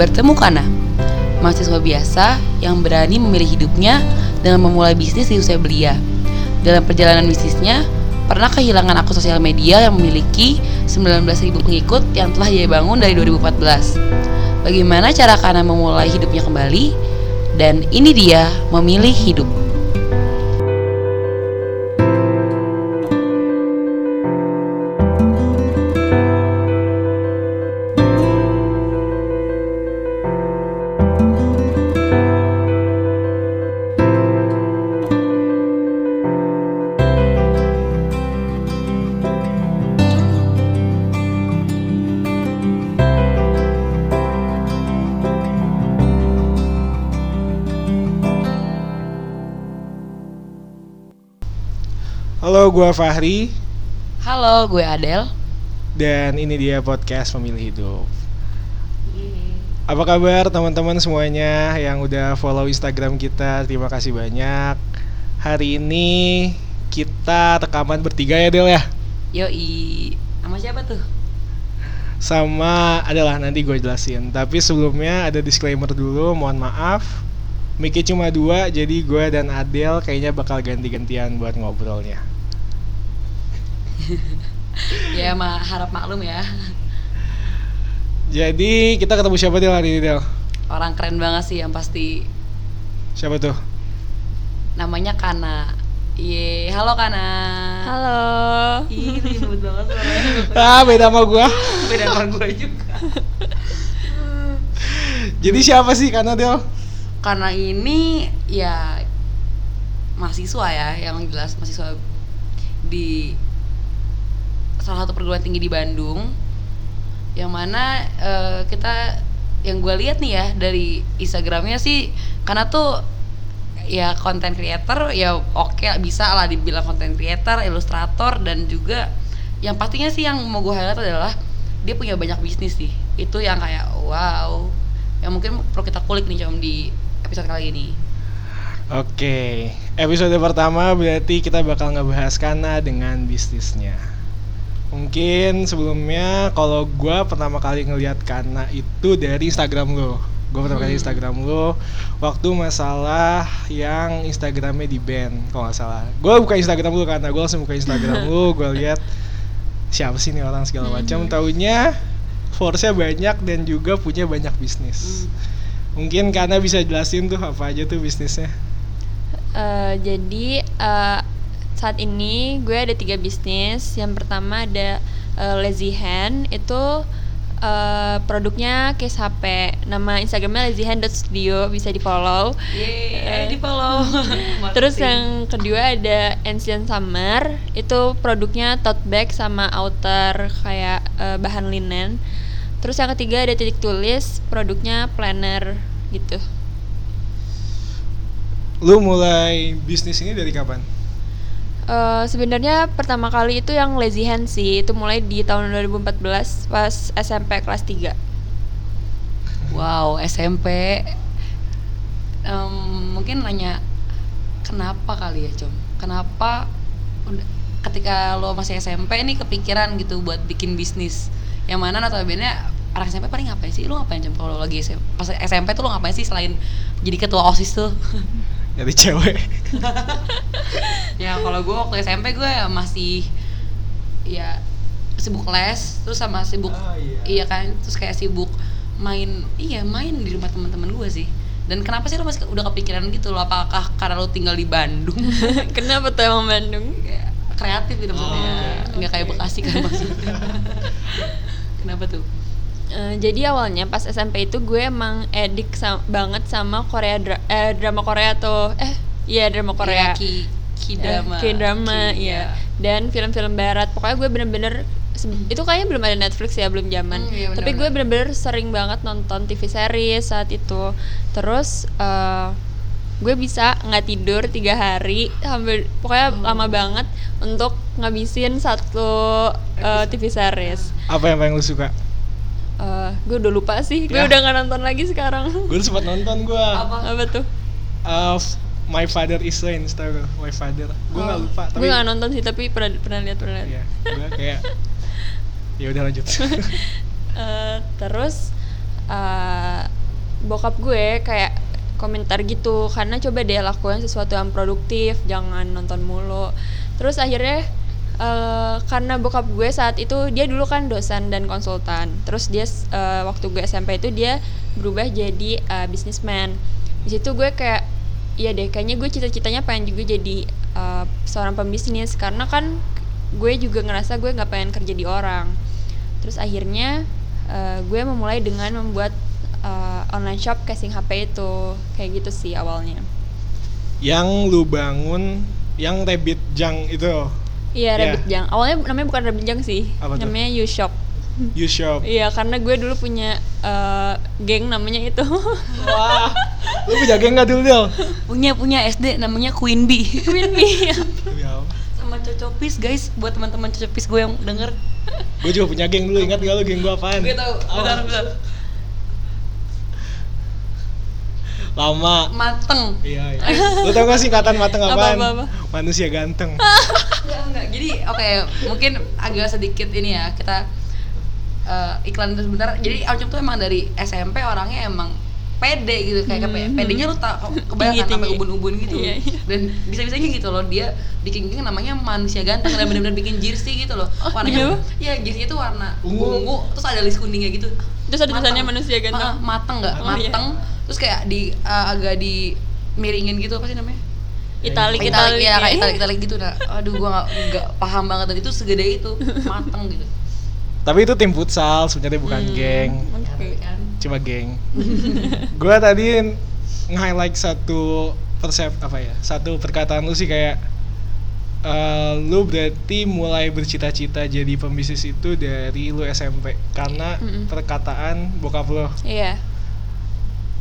Bertemu Kana, mahasiswa biasa yang berani memilih hidupnya dengan memulai bisnis di usia belia. Dalam perjalanan bisnisnya, pernah kehilangan akun sosial media yang memiliki 19.000 pengikut yang telah ia bangun dari 2014. Bagaimana cara Kana memulai hidupnya kembali? Dan ini dia memilih hidup. Gue Fahri Halo, gue Adel. dan ini dia podcast Pemilih Hidup. Apa kabar teman-teman semuanya yang udah follow Instagram kita? Terima kasih banyak. Hari ini kita rekaman bertiga ya Del ya. Yoi, sama siapa tuh? Sama adalah nanti gue jelasin. Tapi sebelumnya ada disclaimer dulu, mohon maaf. Mic cuma dua, jadi gue dan Adel kayaknya bakal ganti-gantian buat ngobrolnya. Ya, ma harap maklum ya. Jadi kita ketemu siapa Del hari ini Del? Orang keren banget sih yang pasti Siapa tuh? namanya Kana. Ye, halo Kana. Halo. Ih, ribut banget suaranya. Ah, beda sama gue. Beda sama gue juga. Jadi siapa sih karena Del? Karena ini ya mahasiswa ya, yang jelas mahasiswa di salah satu perguruan tinggi di Bandung. Yang mana eh, kita yang gue lihat nih ya dari Instagramnya sih karena tuh ya konten creator ya oke bisa lah dibilang konten creator, ilustrator dan juga yang pastinya sih yang mau gue highlight adalah dia punya banyak bisnis sih. Itu yang kayak wow. Yang mungkin perlu kita kulik nih Com di episode kali ini. Oke, episode pertama berarti kita bakal ngebahas Kana dengan bisnisnya. Mungkin sebelumnya kalau gua pertama kali ngelihat Kana itu dari Instagram lo. Gue pertama kali Hmm. Instagram lo waktu masalah yang Instagramnya di ban kalau nggak salah. Gue buka Instagram lo karena gue langsung buka Instagram lo, gue lihat siapa sih ini orang segala macam. Hmm. Taunya force-nya banyak dan juga punya banyak bisnis. Mungkin karena bisa jelasin tuh apa aja tuh bisnisnya. Eh, jadi eh, saat ini gue ada tiga bisnis. Yang pertama ada eh, Lazy Hand itu eh, produknya case HP. Nama Instagramnya lazyhand.studio bisa di follow. Yeay, di follow. Terus yang kedua ada Ancient Summer itu produknya tote bag sama outer kayak eh, bahan linen. Terus yang ketiga ada titik tulis produknya planner gitu. Lu mulai bisnis ini dari kapan? Eh, sebenarnya pertama kali itu yang lazy hand sih itu mulai di tahun 2014 pas SMP kelas 3 Wow, SMP. Em, mungkin nanya kenapa kali ya, Com? Kenapa ketika lo masih SMP ini kepikiran gitu buat bikin bisnis? Yang mana notabene anak SMP paling ngapain sih? Lo ngapain, Com? Kalau lagi SMP, pas SMP tuh lo ngapain sih selain jadi ketua OSIS tuh? Dari cewek. ya kalau gue waktu SMP gue masih ya sibuk les terus sama sibuk Ah, iya. iya kan? Terus kayak sibuk main iya main di rumah teman-teman gue sih. Dan kenapa sih lo masih udah kepikiran gitu lo apakah karena lo tinggal di Bandung? Kenapa tuh emang Bandung? Kayak kreatif gitu maksudnya. Oke, nggak kayak. Bekasi kan maksudnya. Kenapa tuh Eh, jadi awalnya pas SMP itu gue emang edik sa- banget sama Korea dra- eh, drama Korea tuh eh iya drama Korea Ya, ki ki drama Eh, K-drama, Ki- iya. Dan film-film barat. Pokoknya gue bener-bener se- itu kayaknya belum ada Netflix ya, belum zaman. Hmm, iya, Tapi gue bener-bener. sering banget nonton TV series saat itu. Terus eh, gue bisa nggak tidur tiga hari, hampir pokoknya Oh. lama banget untuk ngabisin satu eh, TV series. Apa yang paling lu suka? Gue udah lupa sih, gue Ya. udah nggak nonton lagi sekarang. Gue sempat nonton gua. Apa? Apa tuh? Uh, My Father is Rain, tahu gak? My Father. Gue nggak Oh. lupa, tapi gue nggak nonton sih, tapi pernah pernah lihat pernah lihat. Iya, gue kayak ya udah lanjut. Eh, terus eh, bokap gue kayak komentar gitu karena coba deh lakukan sesuatu yang produktif jangan nonton mulu terus akhirnya eh, karena bokap gue saat itu dia dulu kan dosen dan konsultan. Terus dia eh, waktu gue SMP itu dia berubah jadi eh, businessman. Di situ gue kayak iya deh kayaknya gue cita-citanya pengen juga jadi eh, seorang pembisnis. Karena kan gue juga ngerasa gue nggak pengen kerja di orang. Terus akhirnya eh, gue memulai dengan membuat eh, online shop casing HP itu. Kayak gitu sih awalnya. Yang lu bangun yang Rabbit Jang itu iya Iya. Rabbit Jang awalnya namanya bukan Rabbit Jang sih Apa tuh? namanya U Shop You Shop. iya karena gue dulu punya eh, geng namanya itu Wah, lu punya geng nggak dulu Del? Punya punya SD namanya Queen Bee. Queen Bee Allah. Sama Cocopis guys, buat teman-teman Cocopis gue yang denger. Gue juga punya geng dulu, ingat gak lu geng gue apaan? Gue tahu. Apa? Bentar, bentar. Lama. Mateng. Iya, iya. Lu tau gak singkatan mateng Apa, apaan? apa, apa? Manusia ganteng. Enggak. Jadi oke, mungkin agak sedikit ini ya kita eh, iklan sebentar. Jadi Aucum tuh emang dari SMP orangnya emang pede gitu kayak Hmm. hmm. pedenya lu tak kebayang kan sampai ubun-ubun gitu Iya, iya. dan bisa-bisanya gitu loh dia bikin geng namanya manusia ganteng dan benar-benar bikin jersey gitu loh Oh, warnanya iya? ya jersey itu warna Ungu. ungu, terus ada list kuningnya gitu Terus ada tulisannya manusia ganteng? Ah, mateng nggak Oh, iya. mateng terus kayak di eh, agak di miringin gitu apa sih namanya Italik Kayak Italik ya kayak italik italik gitu nah aduh gua nggak nggak paham banget dan itu segede itu mateng gitu Tapi itu tim futsal, sebenarnya bukan Hmm, geng. oke. kan Cuma geng. gue tadi nge-highlight satu persep apa ya? Satu perkataan lu sih kayak eh, lu berarti mulai bercita-cita jadi pembisnis itu dari lu SMP karena Mm-mm. perkataan bokap lo. iya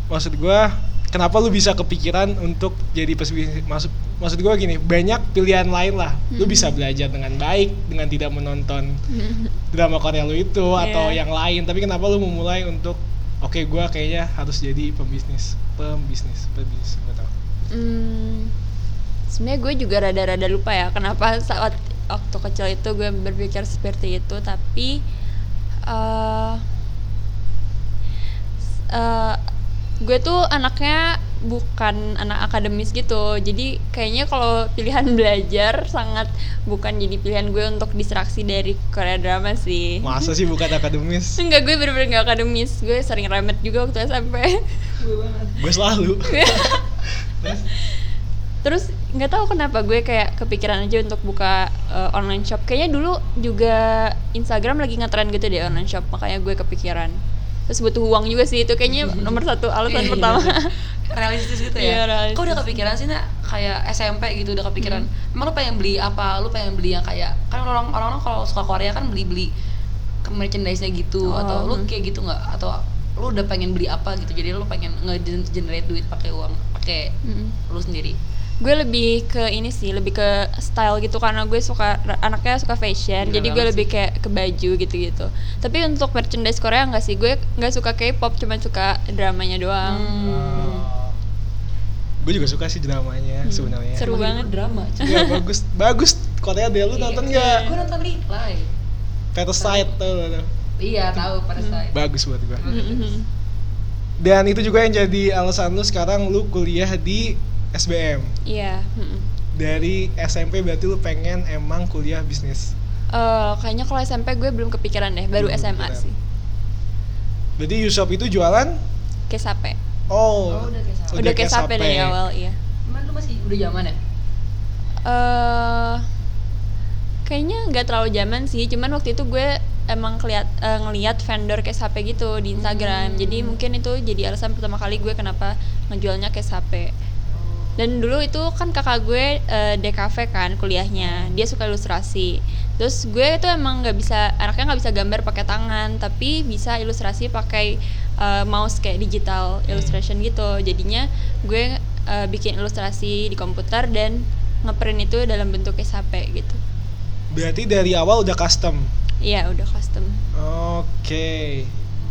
maksud gua kenapa lu bisa kepikiran untuk jadi pebisnis maksud maksud gua gini banyak pilihan lain lah lu Hmm. bisa belajar dengan baik dengan tidak menonton drama Korea lu itu atau Iya. yang lain tapi kenapa lu memulai untuk oke gua kayaknya harus jadi pembisnis pembisnis pembisnis nggak tahu Hmm, sebenarnya gue juga rada-rada lupa ya kenapa saat waktu kecil itu gue berpikir seperti itu tapi eh eh, gue tuh anaknya bukan anak akademis gitu. Jadi kayaknya kalau pilihan belajar sangat bukan jadi pilihan gue untuk distraksi dari Korea drama sih. Masa sih bukan akademis? Enggak gue bener-bener gak akademis. Gue sering remet juga waktu SMP gue selalu. Terus? Nggak tahu kenapa gue kayak kepikiran aja untuk buka uh, online shop. Kayaknya dulu juga Instagram lagi ngetren gitu deh online shop. Makanya gue kepikiran terus butuh uang juga sih itu kayaknya nomor satu alasan Iya, pertama. realistis gitu Iya, ya realistis. kok udah kepikiran sih nak? Kayak SMP gitu udah kepikiran. Hmm. emang lu pengen beli apa? Lu pengen beli yang kayak kan orang orang kalau suka Korea kan beli beli merchandise-nya gitu Oh, atau lu hmm. kayak gitu nggak? Atau lu udah pengen beli apa gitu? Jadi lu pengen nge-generate duit pakai uang pakai Mm. lu sendiri gue lebih ke ini sih lebih ke style gitu karena gue suka anaknya suka fashion Gila jadi gue lebih kayak ke baju gitu-gitu. Tapi untuk merchandise Korea nggak sih gue nggak suka K-pop cuma suka dramanya doang. Hmm. gue juga suka sih dramanya Hmm, sebenarnya. Seru Emang banget. drama Iya, bagus. Bagus. Korea deh lu nonton nggak? Gue nonton live Parasite tuh tuh. iya tahu pada Hmm. bagus buat gue Mhm. Dan itu juga yang jadi alasan lu sekarang lu kuliah di SBM. iya mhm. Dari SMP berarti lu pengen emang kuliah bisnis. Eh, kayaknya kalau SMP gue belum kepikiran deh, baru Belum SMA kepikiran. sih. Berarti Yusop itu jualan? Kesape. Oh, Oh, udah kayak sape. Udah kesape dari awal, iya. Emang lu masih udah zaman ya eh kayaknya nggak terlalu zaman sih, cuman waktu itu gue emang keliat eh, ngeliat vendor kesape gitu di Instagram. Hmm. Jadi mungkin itu jadi alasan pertama kali gue kenapa ngejualnya kesape. Dan dulu itu kan kakak gue eh, DKV kan kuliahnya, dia suka ilustrasi. Terus gue itu emang nggak bisa, anaknya nggak bisa gambar pakai tangan, tapi bisa ilustrasi pakai eh, mouse kayak digital illustration gitu. Jadinya gue eh, bikin ilustrasi di komputer dan ngeprint itu dalam bentuk SHP gitu. berarti dari awal udah custom. Iya udah custom. Oke.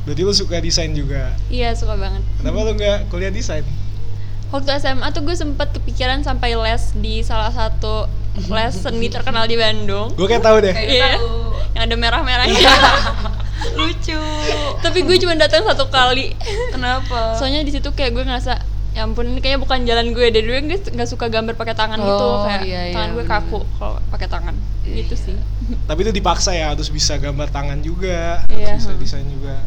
Berarti lu suka desain juga. Iya suka banget. Kenapa lu nggak kuliah desain? Waktu SMA tuh gue sempet kepikiran sampai les di salah satu les seni terkenal di Bandung. Gue kayak tahu deh. Iya. tahu. Yang ada merah-merahnya. lucu tapi gue cuma datang satu kali kenapa soalnya di situ kayak gue ngerasa ya ampun ini kayaknya bukan jalan gue dari dulu gue nggak suka gambar pakai tangan gitu Oh, kayak iya, iya, tangan gue kaku kalau pakai tangan gitu Iya. sih Tapi itu dipaksa ya harus bisa gambar tangan juga, Iya, harus bisa hmm. desain juga.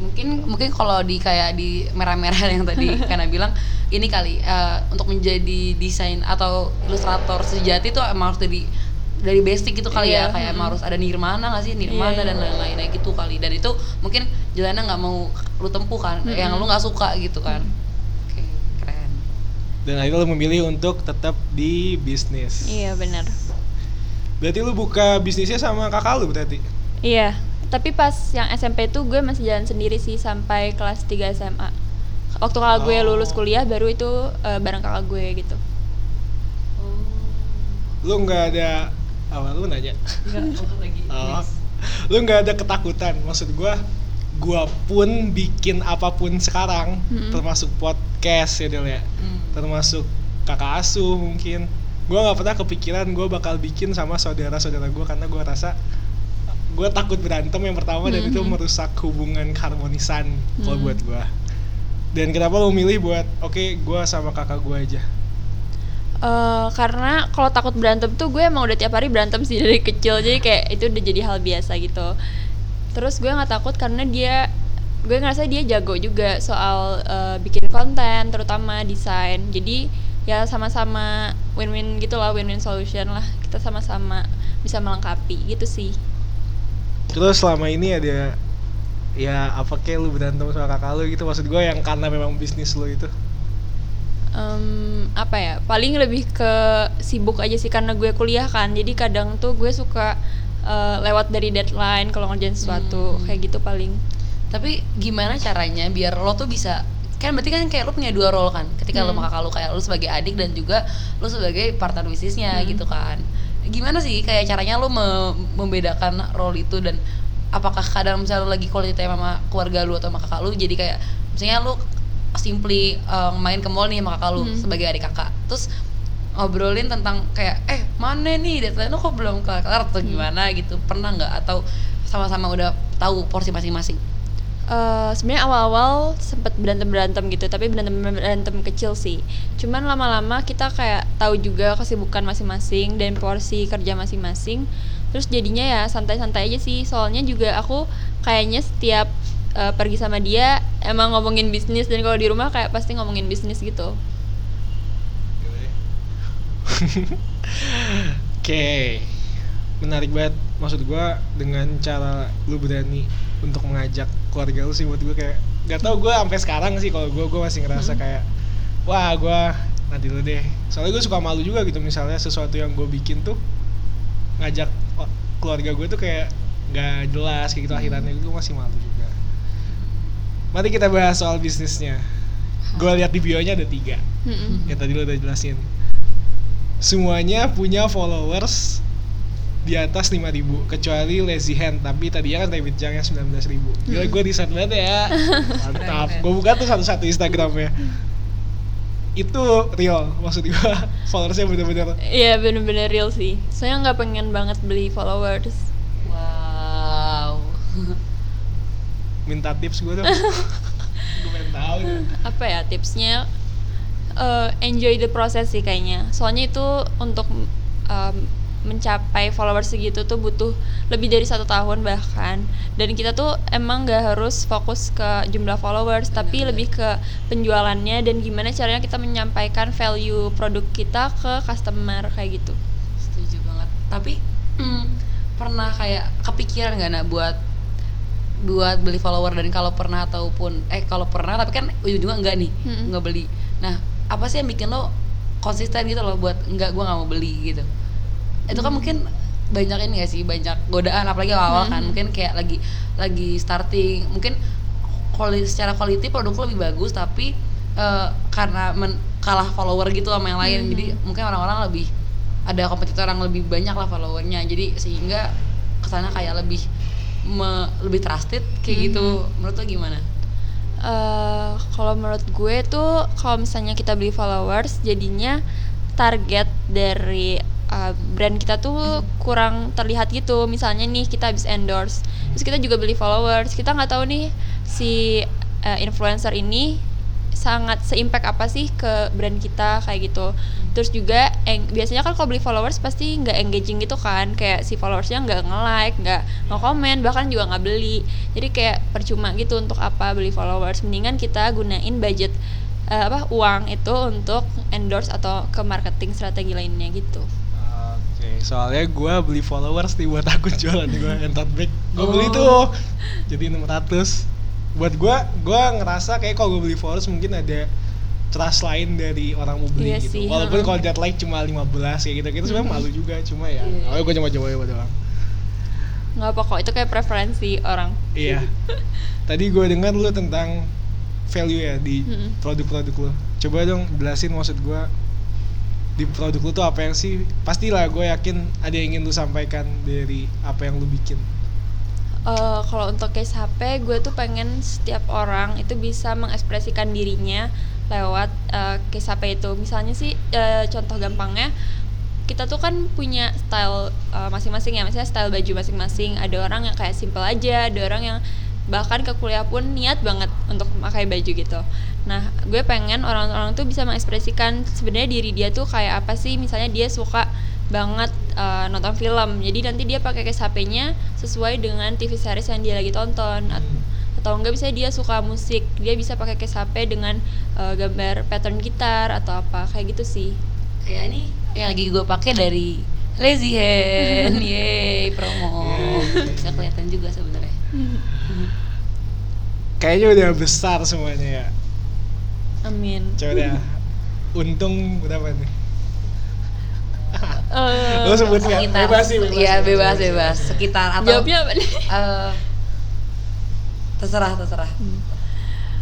Mungkin mungkin kalau di kayak di merah-merah yang tadi karena bilang ini kali eh, untuk menjadi desain atau ilustrator sejati tuh emang harus dari dari basic gitu kali Iya, ya kayak emang harus ada nirmana nggak sih? Nirmana Iya, iya. dan lain-lain kayak gitu kali. Dan itu mungkin jalannya nggak mau lu tempuh kan Mm-mm. yang lu nggak suka gitu kan. Oke keren. Dan akhirnya lo memilih untuk tetap di bisnis. iya benar. Berarti lu buka bisnisnya sama kakak lu berarti? iya tapi pas yang SMP tuh gue masih jalan sendiri sih sampai kelas 3 SMA waktu kakak gue Oh. lulus kuliah baru itu eh, bareng kakak gue gitu Lu nggak ada apa lu nanya? Enggak, oh, lagi Oh. Lu nggak ada ketakutan. Maksud gua gua pun bikin apa pun sekarang Mm-mm. termasuk podcast ya Del ya. Hmm. Termasuk kakak asuh mungkin. Gua nggak pernah kepikiran gua bakal bikin sama saudara-saudara gua karena gua rasa gue takut berantem yang pertama dan itu merusak hubungan keharmonisan kalau buat gua. Dan kenapa lo milih buat oke gua sama kakak gua aja? Eh, karena kalau takut berantem tuh gue emang udah tiap hari berantem sih dari kecil. Jadi kayak itu udah jadi hal biasa gitu. Terus gue nggak takut karena dia gue ngerasa dia jago juga soal eh, bikin konten terutama desain. Jadi ya sama-sama win-win gitu lah win-win solution lah. Kita sama-sama bisa melengkapi gitu sih Terus selama ini ada ya apa kayak lu berantem sama kakak lu gitu? Maksud gue yang karena memang bisnis lu itu. Em, apa ya? Paling lebih ke sibuk aja sih karena gue kuliah kan. Jadi kadang tuh gue suka eh, lewat dari deadline kalau ngerjain sesuatu. Hmm. kayak gitu paling. Tapi gimana caranya biar lo tuh bisa kan berarti kan kayak lo punya dua role kan? Ketika lo Hmm. sama kakak lo kayak lo sebagai adik dan juga lo sebagai partner bisnisnya Hmm. gitu kan gimana sih kayak caranya lo me- membedakan role itu dan apakah kadang misalnya lo lagi quality time sama keluarga lo atau sama kakak lo jadi kayak misalnya lo simply uh, main ke mall nih sama kakak lo Hmm. sebagai adik kakak terus ngobrolin tentang kayak eh mana nih deadline lo kok belum kelar atau Hmm. gimana gitu pernah nggak atau sama-sama udah tahu porsi masing-masing Eh, sebenarnya awal-awal sempet berantem berantem gitu tapi berantem berantem kecil sih. Cuman lama-lama kita kayak tahu juga kesibukan masing-masing dan porsi kerja masing-masing. Terus jadinya ya santai-santai aja sih. Soalnya juga aku kayaknya setiap eh, pergi sama dia emang ngomongin bisnis. Dan kalau di rumah kayak pasti ngomongin bisnis gitu. Oke, menarik banget. Maksud gua dengan cara lu berani untuk mengajak keluarga lu sih buat gue kayak gak tau gue sampai sekarang sih kalau gue gue masih ngerasa Hmm. kayak wah gue nanti dulu deh. Soalnya gue suka malu juga gitu misalnya sesuatu yang gue bikin tuh ngajak keluarga gue tuh kayak gak jelas kayak gitu Hmm. akhirannya gue masih malu juga. Mari kita bahas soal bisnisnya. Gue lihat di bio-nya ada tiga Mm-mm. ya tadi lo udah jelasin semuanya punya followers di atas 5000 kecuali Lazy Hand tapi tadinya kan Rabbit Jang yang 19000 gila gue riset banget ya. Mantap. Gue buka tuh satu-satu Instagramnya. Itu real maksud gue followersnya bener-bener. Iya bener-bener real sih. Soalnya nggak pengen banget beli followers. Wow. Minta tips gue dong gue pengen tahu deh. apa ya tipsnya? Eh, enjoy the process sih kayaknya. Soalnya itu untuk em, mencapai followers segitu tuh butuh lebih dari satu tahun bahkan. Dan kita tuh emang gak harus fokus ke jumlah followers tapi lebih ke penjualannya dan gimana caranya kita menyampaikan value produk kita ke customer kayak gitu. Setuju banget. Tapi hmm, pernah kayak kepikiran nggak nak buat buat beli follower? Dan kalau pernah ataupun eh kalau pernah tapi kan ujung-ujungnya enggak nih Mm-mm. nggak beli. Nah apa sih yang bikin lo konsisten gitu loh buat enggak gua nggak mau beli gitu itu kan Hmm. mungkin banyak ini gak sih banyak godaan apalagi awal kan Hmm. mungkin kayak lagi lagi starting mungkin quality, secara quality produk lo lebih bagus tapi eh, karena men- kalah follower gitu sama yang lain Hmm. jadi mungkin orang-orang lebih ada kompetitor yang lebih banyak lah followernya jadi sehingga ke sana kayak lebih me- lebih trusted kayak gitu menurut lo gimana? eh kalau menurut gue tuh kalau misalnya kita beli followers jadinya target dari uh, brand kita tuh kurang terlihat gitu. Misalnya nih kita habis endorse terus kita juga beli followers. Kita nggak tahu nih si uh, influencer ini sangat seimpact apa sih ke brand kita kayak gitu. Terus juga eng, biasanya kan kalau beli followers pasti nggak engaging gitu kan. Kayak si followersnya nggak nge-like nggak nge-comment bahkan juga nggak beli. Jadi kayak percuma gitu untuk apa beli followers. Mendingan kita gunain budget uh, apa uang itu untuk endorse atau ke marketing strategi lainnya gitu Soalnya gue beli followers nih buat akun jualan gue yang tote bag. Gue beli Oh. tuh, jadi 600 Buat gue, gue ngerasa kayak kalau gue beli followers mungkin ada trust lain dari orang mau beli Iya gitu. sih, Walaupun kalau lihat like cuma 15 kayak gitu, gitu sebenarnya malu juga. Cuma ya, oh gue coba-coba doang. nggak apa kok itu kayak preferensi orang Iya. Tadi gue dengar lu tentang value ya di produk-produk lu. Coba dong jelasin maksud gue di produk lu tuh apa yang sih? Pastilah gue yakin ada yang ingin lu sampaikan dari apa yang lu bikin. Eh, kalau untuk case HP gue tuh pengen setiap orang itu bisa mengekspresikan dirinya lewat eh, case HP itu misalnya sih eh, contoh gampangnya kita tuh kan punya style masing-masing ya misalnya style baju masing-masing ada orang yang kayak simple aja ada orang yang bahkan ke kuliah pun niat banget untuk memakai baju gitu. Nah gue pengen orang-orang tuh bisa mengekspresikan sebenarnya diri dia tuh kayak apa sih? Misalnya dia suka banget uh, nonton film. Jadi nanti dia pakai case HP-nya sesuai dengan TV series yang dia lagi tonton. At- atau enggak bisa dia suka musik. Dia bisa pakai case HP dengan uh, gambar pattern gitar atau apa. Kayak gitu sih. Kayak ini yang lagi gue pakai dari Lazy Hand, yeay promo. Bisa kelihatan juga sebenarnya. Kayaknya udah besar semuanya ya. amin Coba deh. Untung berapa nih? Eh, Lo sebut nggak? Sekitar- Bebas sih, bebas. Iya bebas bebas. Sekitar atau jawabnya apa nih eh, terserah terserah.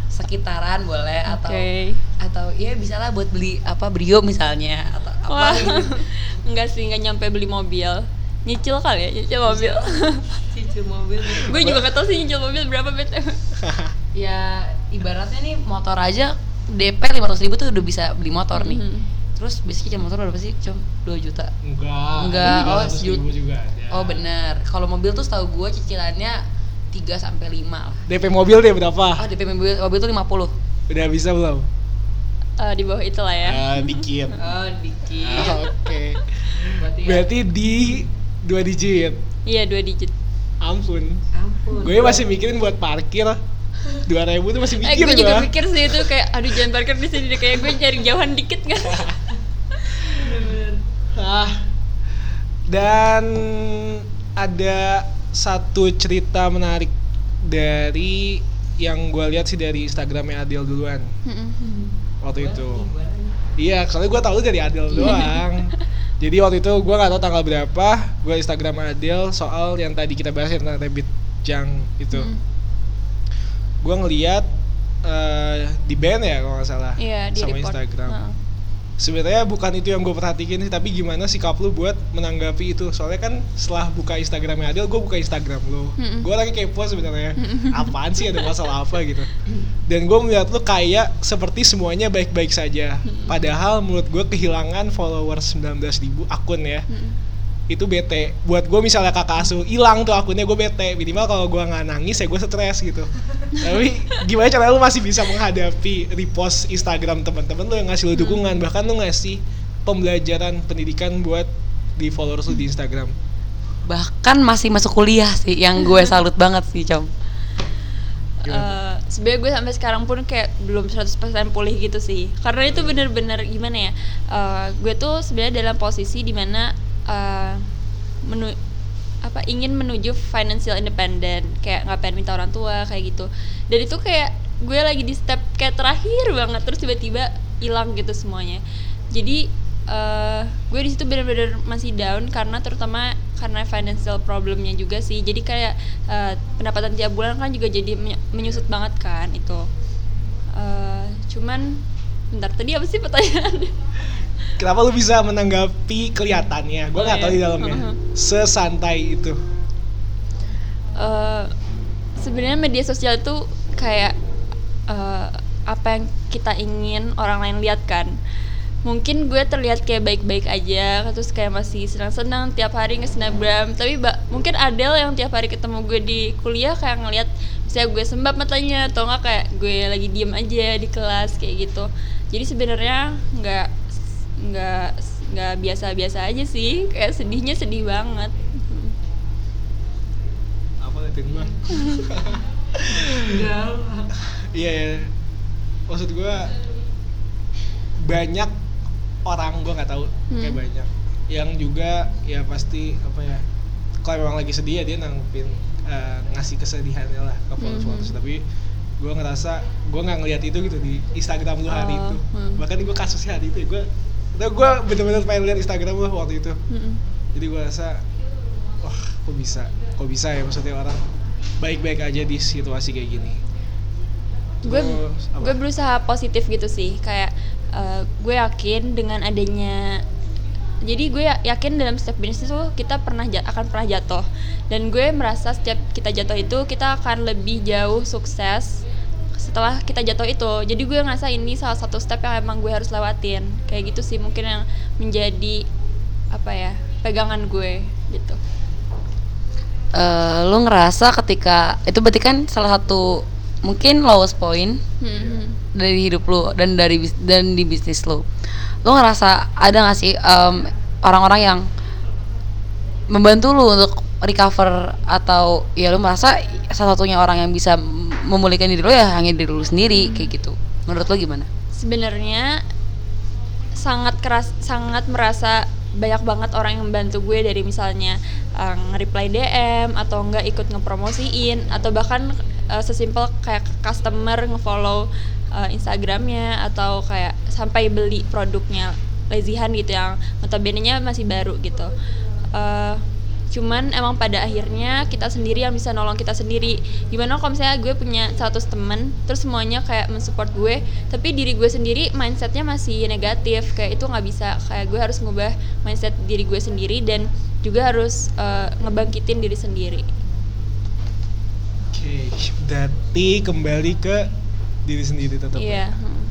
Sekitaran boleh atau Oke. atau ya bisa lah buat beli apa brio misalnya atau Wah, apa gitu. enggak sih, enggak nyampe beli mobil. Nyicil kali ya, nyicil mobil. Cicil mobil. gue juga gak tau sih nyicil mobil berapa BTW. ya ibaratnya nih motor aja DP 500 ribu tuh udah bisa beli motor nih. Mhm. Terus biasanya cicil motor berapa sih? Cuma 2 juta. Enggak. Enggak, oh, 200 sejut- ribu juga ada. Oh bener. Kalau mobil tuh setahu gue cicilannya 3 sampai 5 lah. DP mobil deh berapa? Oh DP mobil, mobil tuh 50 Udah bisa belum? Eh, di bawah itu lah ya. Ah, dikit. Oh dikit. Ah, Oke. Berarti, ya, Berarti di dua digit. Iya, dua digit. Ampun. ampun. Gue masih mikirin buat parkir. 2000 tuh masih Eh, mikir gue juga gua. mikir sih itu kayak aduh jangan parkir di sini deh kayak gue cari jauhan dikit kan. Ah. Dan ada satu cerita menarik dari yang gue lihat sih dari Instagramnya Adil duluan waktu itu. Iya, soalnya gue tahu dari Adil doang. Jadi waktu itu gue nggak tahu tanggal berapa, gue Instagram Adil soal yang tadi kita bahas yang tentang Rabbit Jang itu. Mm. Gue ngeliat eh, di band ya kalau nggak salah di sama. Instagram. Heeh. Sebenarnya bukan itu yang gue perhatiin sih, tapi gimana sikap lu buat menanggapi itu? Soalnya kan setelah buka Instagramnya Adil, gue buka Instagram lu. Mm-mm. Gue lagi kepo sebenarnya. Apaan sih ada masalah apa gitu? Dan gue melihat lu kayak seperti semuanya baik-baik saja. Padahal menurut gue kehilangan followers 19.000 akun ya. Mm-mm. Itu bete. Buat gue misalnya kakak asuh hilang tuh akunnya gue bete. Minimal kalau gue nggak nangis ya gue stres gitu. Tapi gimana cara lu masih bisa menghadapi repost Instagram teman-teman lu yang ngasih lu dukungan bahkan lu ngasih pembelajaran pendidikan buat di followers lu di Instagram. Bahkan masih masuk kuliah sih yang gue salut banget sih, Com. Eh, sebenarnya gue sampai sekarang pun kayak belum 100% pulih gitu sih karena itu bener-bener gimana ya eh, gue tuh sebenarnya dalam posisi di mana eh, menu apa ingin menuju financial independent kayak nggak pengen minta orang tua kayak gitu. Dan itu kayak gue lagi di step kayak terakhir banget terus tiba-tiba hilang gitu semuanya. Jadi eh, gue di situ bener-bener masih down karena terutama karena financial problemnya juga sih. Jadi kayak eh, pendapatan tiap bulan kan juga jadi menyu- menyusut banget kan itu. Eh, cuman bentar tadi apa sih pertanyaannya Kenapa lu bisa menanggapi kelihatannya? Gue Oh, nggak iya. tahu di dalamnya. Mhm. Sesantai itu. Eh, sebenarnya media sosial itu kayak eh, apa yang kita ingin orang lain lihat kan mungkin gue terlihat kayak baik-baik aja terus kayak masih senang-senang tiap hari nge-snapgram tapi ba- mungkin Adele yang tiap hari ketemu gue di kuliah kayak ngeliat misalnya gue sembab matanya atau nggak kayak gue lagi diem aja di kelas kayak gitu jadi sebenarnya nggak nggak nggak biasa-biasa aja sih kayak sedihnya sedih banget apa liatin gua iya ya. maksud gua banyak orang gua nggak tahu kayak Hmm. banyak yang juga ya pasti apa ya kalau memang lagi sedih ya dia nanggepin eh, ngasih kesedihannya lah ke followers followers Mhm. tapi gua ngerasa gua nggak ngeliat itu gitu di Instagram lu hari Oh, itu hmm. bahkan gua kasusnya hari itu gua nah, gua bener-bener pengen lihat Instagram lu waktu itu. Mm-mm. jadi gue rasa wah kok bisa? Kok bisa ya maksudnya orang baik-baik aja di situasi kayak gini? Gue gue berusaha positif gitu sih. Kayak eh, gue yakin dengan adanya jadi gue ya- yakin dalam setiap bisnis tuh kita pernah akan pernah jatuh. Dan gue merasa setiap kita jatuh itu kita akan lebih jauh sukses setelah kita jatuh itu jadi gue ngerasa ini salah satu step yang emang gue harus lewatin. Kayak gitu sih mungkin yang menjadi apa ya pegangan gue gitu. Eh, lu ngerasa ketika itu berarti kan salah satu mungkin lowest point Hmm. dari hidup lu dan dari dan di bisnis lu lu ngerasa ada gak sih em, orang-orang yang membantu lu untuk recover atau ya lu merasa salah satunya orang yang bisa memulihkan diri lu ya hanya diri lu sendiri kayak gitu. Menurut lu gimana? Sebenarnya sangat keras sangat merasa banyak banget orang yang membantu gue dari misalnya uh, nge-reply DM atau enggak ikut ngepromosiin atau bahkan uh, sesimpel kayak customer ngefollow uh, Instagramnya atau kayak sampai beli produknya Lezihan gitu yang notabene-nya masih baru gitu. Uh, cuman emang pada akhirnya kita sendiri yang bisa nolong kita sendiri. Gimana kalau misalnya gue punya 100 temen terus semuanya kayak mensupport gue tapi diri gue sendiri mindsetnya masih negatif. Kayak itu nggak bisa. Kayak gue harus ngubah mindset diri gue sendiri dan juga harus uh, ngebangkitin diri sendiri. Oke berarti kembali ke diri sendiri tetap iya ya? hmm.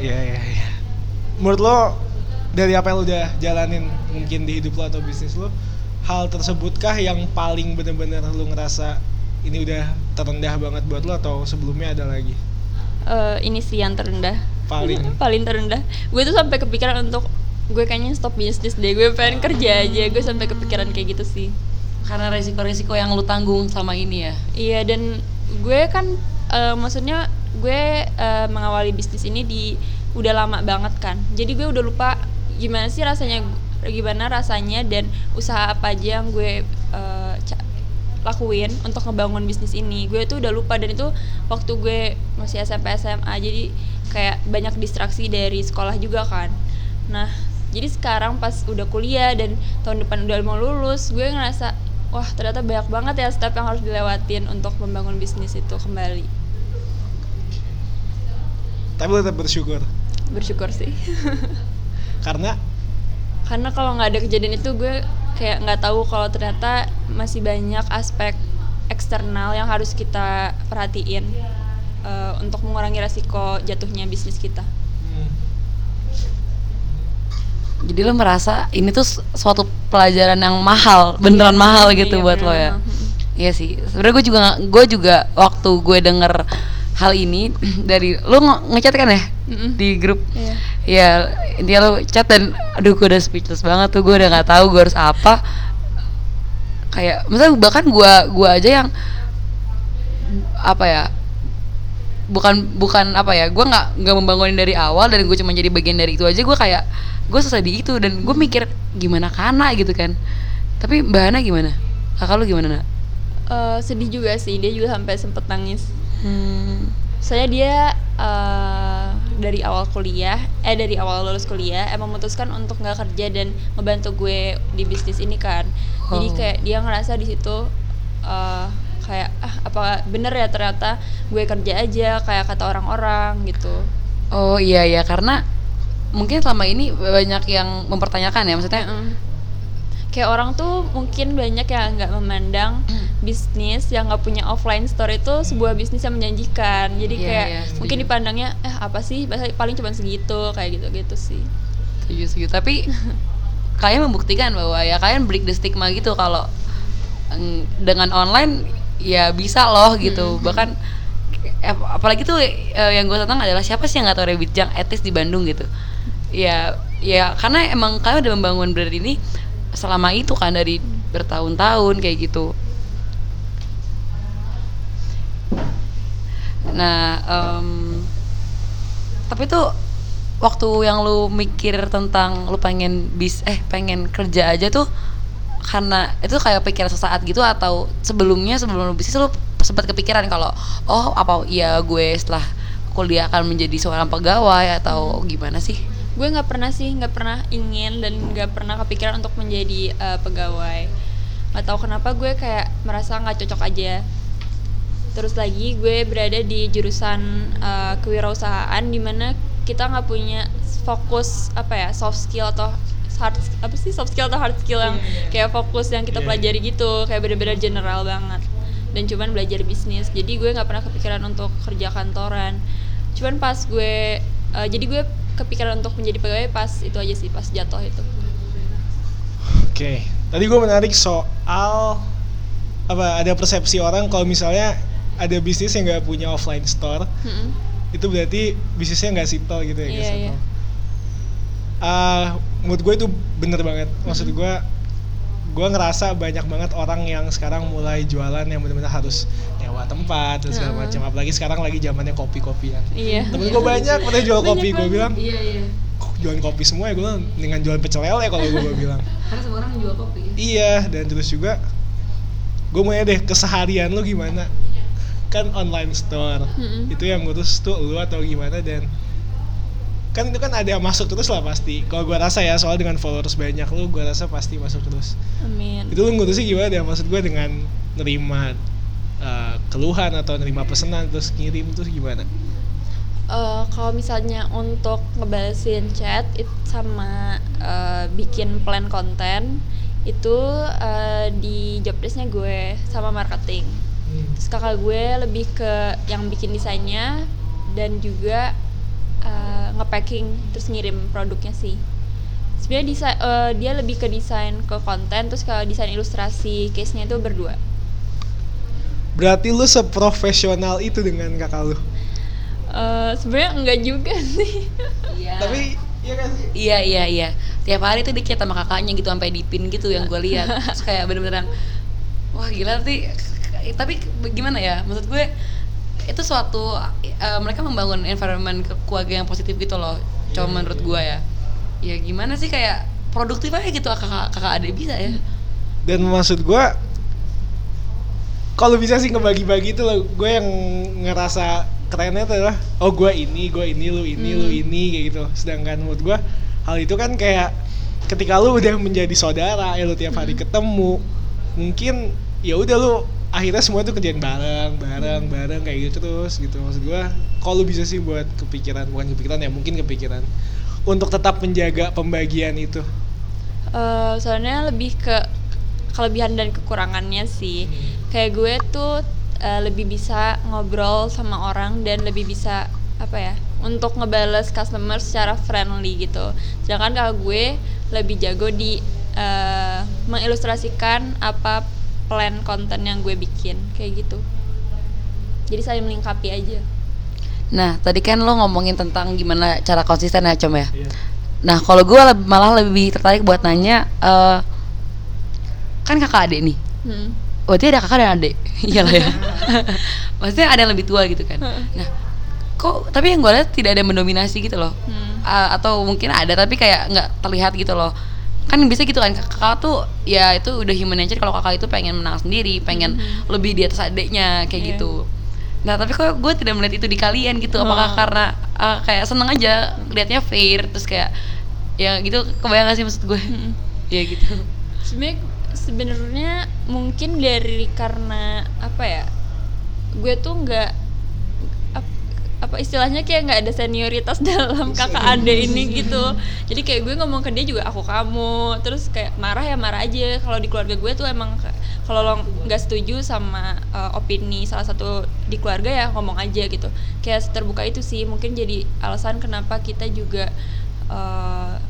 iya iya iya. Menurut lo dari apa yang lo udah jalanin mungkin di hidup lo atau bisnis lo hal tersebut kah yang paling bener-bener lo ngerasa ini udah terendah banget buat lo atau sebelumnya ada lagi? Eh, ini sih yang terendah. Paling. Paling terendah. Gue tuh sampai kepikiran untuk gue kayaknya stop bisnis deh. Gue pengen kerja aja. Gue sampai kepikiran kayak gitu sih. Karena resiko-resiko yang lu tanggung sama ini ya. Iya dan gue kan eh, maksudnya gue eh, mengawali bisnis ini di udah lama banget kan. Jadi gue udah lupa gimana sih rasanya gimana rasanya dan usaha apa aja yang gue ca- lakuin untuk ngebangun bisnis ini. Gue tuh udah lupa dan itu waktu gue masih SMP SMA jadi kayak banyak distraksi dari sekolah juga kan. Nah, jadi sekarang pas udah kuliah dan tahun depan udah mau lulus, gue ngerasa wah ternyata banyak banget ya step yang harus dilewatin untuk membangun bisnis itu kembali. tapi lo tetap bersyukur Bersyukur sih. karena Karena kalau nggak ada kejadian itu gue kayak nggak tahu kalau ternyata masih banyak aspek eksternal yang harus kita perhatiin eh, untuk mengurangi resiko jatuhnya bisnis kita. hmm, jadi lu merasa ini tuh su- suatu pelajaran yang mahal beneran mahal gitu Iya, buat lo beneran ya. Iya sih sebenarnya gue juga gue juga waktu gue denger hal ini dari lu nge- ngechat kan ya Mm-mm. di grup Iya. ya intinya lu chat dan aduh gue udah speechless banget tuh gue udah nggak tahu gue harus apa kayak misalnya bahkan gue gua aja yang apa ya bukan bukan apa ya gue nggak nggak membangunin dari awal dan gue cuma jadi bagian dari itu aja gue kayak gue selesai di itu dan gue mikir gimana kana gitu kan tapi mbak Hana gimana kakak lu gimana nak Eh, sedih juga sih dia juga sampai sempet nangis. Hmm, Soalnya dia eh, dari awal kuliah, eh dari awal lulus kuliah emang memutuskan untuk nggak kerja dan ngebantu gue di bisnis ini kan. Jadi Oh. kayak dia ngerasa di situ eh, kayak ah apa bener ya ternyata gue kerja aja kayak kata orang-orang gitu. oh iya ya karena mungkin selama ini banyak yang mempertanyakan ya maksudnya Mm. Kayak orang tuh mungkin banyak yang nggak memandang bisnis yang nggak punya offline store itu sebuah bisnis yang menjanjikan. Jadi Iya, kayak iya, setuju. mungkin dipandangnya eh apa sih? Paling cuma segitu kayak gitu gitu sih. Setuju setuju. Tapi kalian membuktikan bahwa ya kalian break the stigma gitu kalau mm, dengan online ya bisa loh gitu. Bahkan eh, apalagi tuh eh, yang gue tentang adalah siapa sih yang nggak tahu Rabbit Jang etis di Bandung gitu. Ya ya karena emang kalian udah membangun brand ini selama itu kan dari bertahun-tahun kayak gitu. Nah em, tapi tuh waktu yang lu mikir tentang lu pengen bis eh pengen kerja aja tuh karena itu kayak pikiran sesaat gitu atau sebelumnya sebelum lu bisnis lu sempat kepikiran kalau oh apa ya gue setelah kuliah akan menjadi seorang pegawai atau gimana sih gue nggak pernah sih nggak pernah ingin dan nggak pernah kepikiran untuk menjadi eh, pegawai. Nggak tahu kenapa gue kayak merasa nggak cocok aja. Terus lagi gue berada di jurusan eh, kewirausahaan di mana kita nggak punya fokus apa ya soft skill atau hard apa sih soft skill atau hard skill yang kayak fokus yang kita Iya, pelajari gitu kayak bener-bener general banget. Dan cuman belajar bisnis. Jadi gue nggak pernah kepikiran untuk kerja kantoran. Cuman pas gue eh, jadi gue kepikiran untuk menjadi pegawai pas itu aja sih pas jatuh itu Oke, tadi gue menarik soal apa ada persepsi orang kalau misalnya ada bisnis yang nggak punya offline store Mm-mm. itu berarti bisnisnya nggak simple gitu ya nggak Iya, simple. iya. Ah, menurut gue itu bener banget maksud gue gue ngerasa banyak banget orang yang sekarang mulai jualan yang benar-benar harus nyewa tempat dan segala macam apalagi sekarang lagi zamannya kopi-kopian. Iya. Temen gue banyak pada jual Banyak kopi gue bilang iya iya. Jualan kopi semua ya? Gue bilang dengan jualan pecel lele kalau gue bilang. Karena semua orang jual kopi. Iya, dan terus juga gue mau deh keseharian lu gimana? Kan online store. Mm-mm. Itu yang ngurus tuh lu atau gimana dan kan itu kan ada yang masuk terus lah pasti. Kalau gua rasa ya soal dengan followers banyak lu gua rasa pasti masuk terus. amin Itu lu ngurusnya gimana deh? Maksud gue dengan nerima uh, keluhan atau nerima pesanan terus ngirim terus gimana? Eh, kalau misalnya untuk ngebalesin chat it sama eh, bikin plan konten itu eh, di job desknya gue sama marketing terus kakak gue lebih ke yang bikin desainnya dan juga ngepacking terus ngirim produknya sih sebenarnya desain eh, dia lebih ke desain ke konten terus kalau desain ilustrasi case nya itu berdua Berarti lu seprofesional itu dengan kakak lu. Eh, sebenarnya enggak juga sih iya Tapi iya kan sih? Iya iya iya. Tiap hari tuh chat sama kakaknya gitu sampai dipin gitu yang gue lihat. Terus kayak bener-bener yang wah gila sih. Tapi gimana ya? Maksud gue itu suatu eh, mereka membangun environment ke- keluarga yang positif gitu loh. Cuma Iya, menurut iya. gue ya. Ya gimana sih kayak produktif aja gitu kakak kakak adik bisa ya. dan maksud gue kalau bisa sih ngebagi-bagi itu loh gue yang ngerasa kerennya tuh adalah oh gue ini gue ini lu ini lu Hmm. ini kayak gitu sedangkan menurut gue hal itu kan kayak ketika lu udah menjadi saudara ya lu tiap hari ketemu mungkin ya udah lu akhirnya semua tuh kerjain bareng bareng bareng kayak gitu terus gitu maksud gue kalau bisa sih buat kepikiran bukan kepikiran ya mungkin kepikiran untuk tetap menjaga pembagian itu Eh, soalnya lebih ke kelebihan dan kekurangannya sih. Kayak gue tuh eh, lebih bisa ngobrol sama orang dan lebih bisa apa ya untuk ngebales customer secara friendly gitu. Sedangkan kalau gue lebih jago di eh, mengilustrasikan apa plan konten yang gue bikin kayak gitu. Jadi saling melengkapi aja. Nah tadi kan lo ngomongin tentang gimana cara konsisten ya com ya. Iya. Nah kalau gue malah lebih tertarik buat nanya eh, kan kakak adik nih. Hmm. Berarti ada kakak dan adik Iyalah ya Maksudnya ada yang lebih tua gitu kan Nah Kok Tapi yang gue lihat tidak ada yang mendominasi gitu loh Hmm. A- Atau mungkin ada Tapi kayak nggak terlihat gitu loh Kan bisa gitu kan Kakak tuh Ya itu udah human nature Kalau kakak itu pengen menang sendiri Pengen Mhm. lebih di atas adiknya Kayak Iya. gitu Nah tapi kok gue tidak melihat itu di kalian gitu Apakah Hmm. karena uh, Kayak seneng aja Liatnya fair Terus kayak Ya gitu Kebayang gak sih maksud gue Hmm. Ya gitu sebenarnya sebenarnya mungkin dari karena apa ya gue tuh nggak apa istilahnya kayak nggak ada senioritas dalam kakak ade ini gitu. Jadi kayak gue ngomong ke dia juga aku kamu. Terus kayak marah ya marah aja. Kalau di keluarga gue tuh emang kalau lo nggak setuju sama uh, opini salah satu di keluarga ya ngomong aja gitu. Kayak terbuka itu sih mungkin jadi alasan kenapa kita juga uh,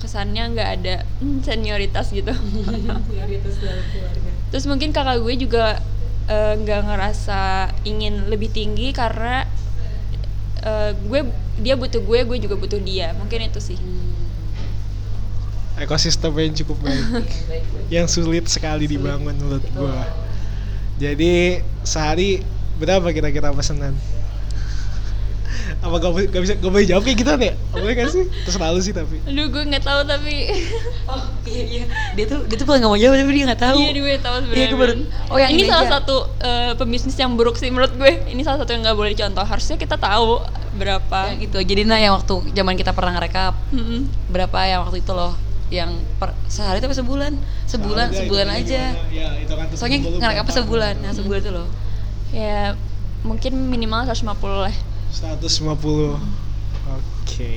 kesannya nggak ada hmm, senioritas gitu. Terus mungkin kakak gue juga eh, nggak ngerasa ingin lebih tinggi karena eh, gue dia butuh gue gue juga butuh dia. Mungkin itu sih. Ekosistem yang cukup baik. Yang sulit sekali dibangun menurut gua. Jadi sehari berapa kira-kira pesanan apa gak, gak bisa gak boleh jawab kayak gitu nih boleh gak sih terserah lu sih tapi aduh gue nggak tahu tapi Oh iya iya. Dia tuh dia tuh paling nggak mau jawab tapi dia nggak tahu. iya gue tahu sebenarnya Iya, gue baru- oh, yang ini ini salah aja. satu eh, pembisnis yang buruk sih menurut gue ini salah satu yang nggak boleh dicontoh harusnya kita tahu berapa Yang itu. Jadi nah yang waktu zaman kita pernah ngerekap Mm-mm. berapa yang waktu itu loh yang per, sehari tapi sebulan sebulan Soalnya sebulan hitungannya aja gimana? ya, itu kan terus soalnya berapa. sebulan nah sebulan itu loh ya mungkin minimal 150 lah 150 oke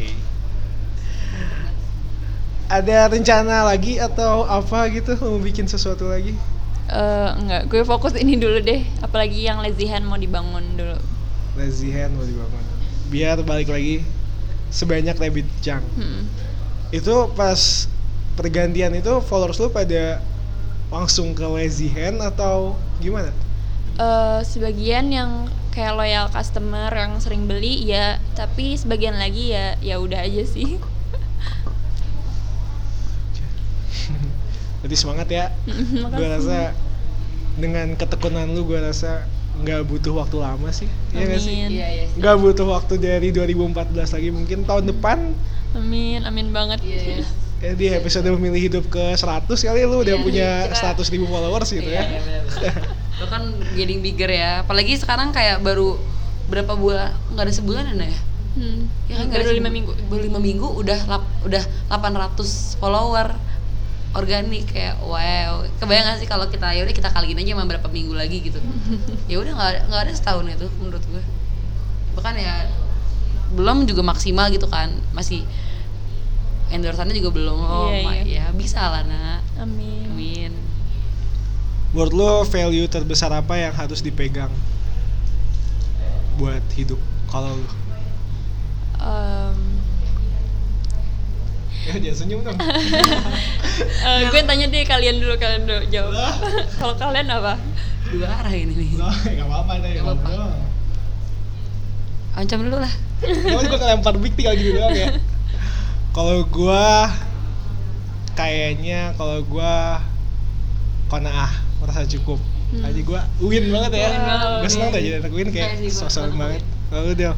ada rencana lagi atau apa gitu mau bikin sesuatu lagi Eh, enggak, gue fokus ini dulu deh. Apalagi yang lazy hand mau dibangun dulu. lazy hand mau dibangun biar balik lagi sebanyak rabbit junk Hmm. itu pas pergantian itu followers lu pada langsung ke lazy hand atau gimana? Eh, sebagian yang kayak loyal customer yang sering beli ya, tapi sebagian lagi ya ya udah aja sih. Jadi semangat ya. gue Makasih. rasa dengan ketekunan lu gue rasa nggak butuh waktu lama sih. Iya nggak sih? Amin. iya iya sih. Nggak butuh waktu dari 2014 lagi mungkin tahun depan Amin, amin banget. iya iya ya di episode memilih hidup ke 100 kali lu udah Iya, punya kita- 100 ribu followers gitu Iya, ya. iya. lo kan getting bigger ya. Apalagi sekarang kayak baru berapa bulan nggak ada sebulan ya? Hmm. ya kan baru lima minggu. baru lima minggu udah lap, udah 800 follower organik. Kayak wow. Kebayang gak sih kalau kita ya udah kita kaliin aja sama berapa minggu lagi gitu. Ya udah nggak ada- nggak ada setahun itu menurut gue. Bahkan ya belum juga maksimal gitu kan. Masih endorsannya juga belum. Oh Iya, my iya. ya bisa lah nak. Amin. amin Menurut lo value terbesar apa yang harus dipegang buat hidup kalau lu? Em, Ya jangan senyum dong. eh, gue tanya deh kalian dulu kalian dulu jawab. Kalau kalian apa? dua arah ini nih Loh, gak apa-apa deh. Gak apa-apa. ancam dulu lah Cuma gue ngelempar big tinggal gitu doang ya. Kalau gua kayaknya kalau gua konaah merasa cukup. Hmm. Aja gua win banget ya. Gue senang win. deh jadi anak win kayak sosok seneng banget. Lalu Del.